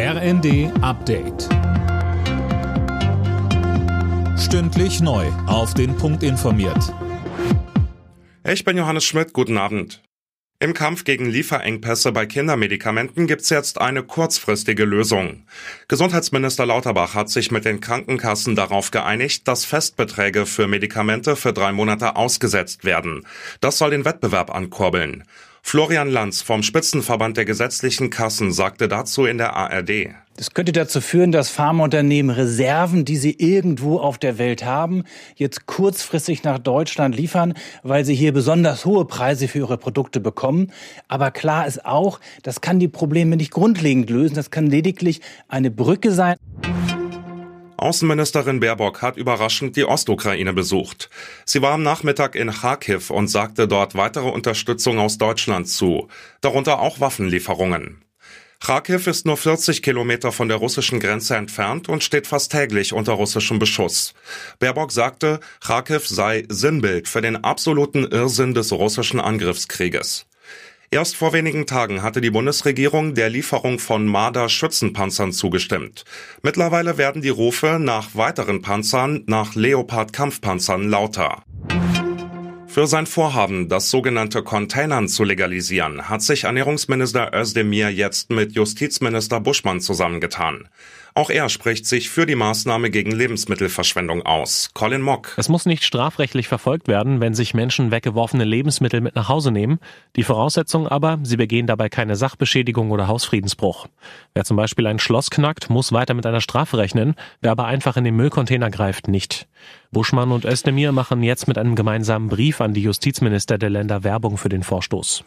RND Update. Stündlich neu. Auf den Punkt informiert. Ich bin Johannes Schmidt. Guten Abend. Im Kampf gegen Lieferengpässe bei Kindermedikamenten gibt's jetzt eine kurzfristige Lösung. Gesundheitsminister Lauterbach hat sich mit den Krankenkassen darauf geeinigt, dass Festbeträge für Medikamente für drei Monate ausgesetzt werden. Das soll den Wettbewerb ankurbeln. Florian Lanz vom Spitzenverband der gesetzlichen Kassen sagte dazu in der ARD. Das könnte dazu führen, dass Pharmaunternehmen Reserven, die sie irgendwo auf der Welt haben, jetzt kurzfristig nach Deutschland liefern, weil sie hier besonders hohe Preise für ihre Produkte bekommen. Aber klar ist auch, das kann die Probleme nicht grundlegend lösen. Das kann lediglich eine Brücke sein. Außenministerin Baerbock hat überraschend die Ostukraine besucht. Sie war am Nachmittag in Kharkiv und sagte dort weitere Unterstützung aus Deutschland zu, darunter auch Waffenlieferungen. Kharkiv ist nur 40 Kilometer von der russischen Grenze entfernt und steht fast täglich unter russischem Beschuss. Baerbock sagte, Kharkiv sei Sinnbild für den absoluten Irrsinn des russischen Angriffskrieges. Erst vor wenigen Tagen hatte die Bundesregierung der Lieferung von Marder Schützenpanzern zugestimmt. Mittlerweile werden die Rufe nach weiteren Panzern, nach Leopard Kampfpanzern lauter. Für sein Vorhaben, das sogenannte Containern zu legalisieren, hat sich Ernährungsminister Özdemir jetzt mit Justizminister Buschmann zusammengetan. Auch er spricht sich für die Maßnahme gegen Lebensmittelverschwendung aus. Colin Mock. Es muss nicht strafrechtlich verfolgt werden, wenn sich Menschen weggeworfene Lebensmittel mit nach Hause nehmen. Die Voraussetzung aber, sie begehen dabei keine Sachbeschädigung oder Hausfriedensbruch. Wer zum Beispiel ein Schloss knackt, muss weiter mit einer Strafe rechnen. Wer aber einfach in den Müllcontainer greift, nicht. Buschmann und Özdemir machen jetzt mit einem gemeinsamen Brief an die Justizminister der Länder Werbung für den Vorstoß.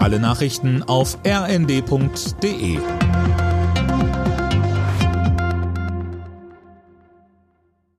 Alle Nachrichten auf rnd.de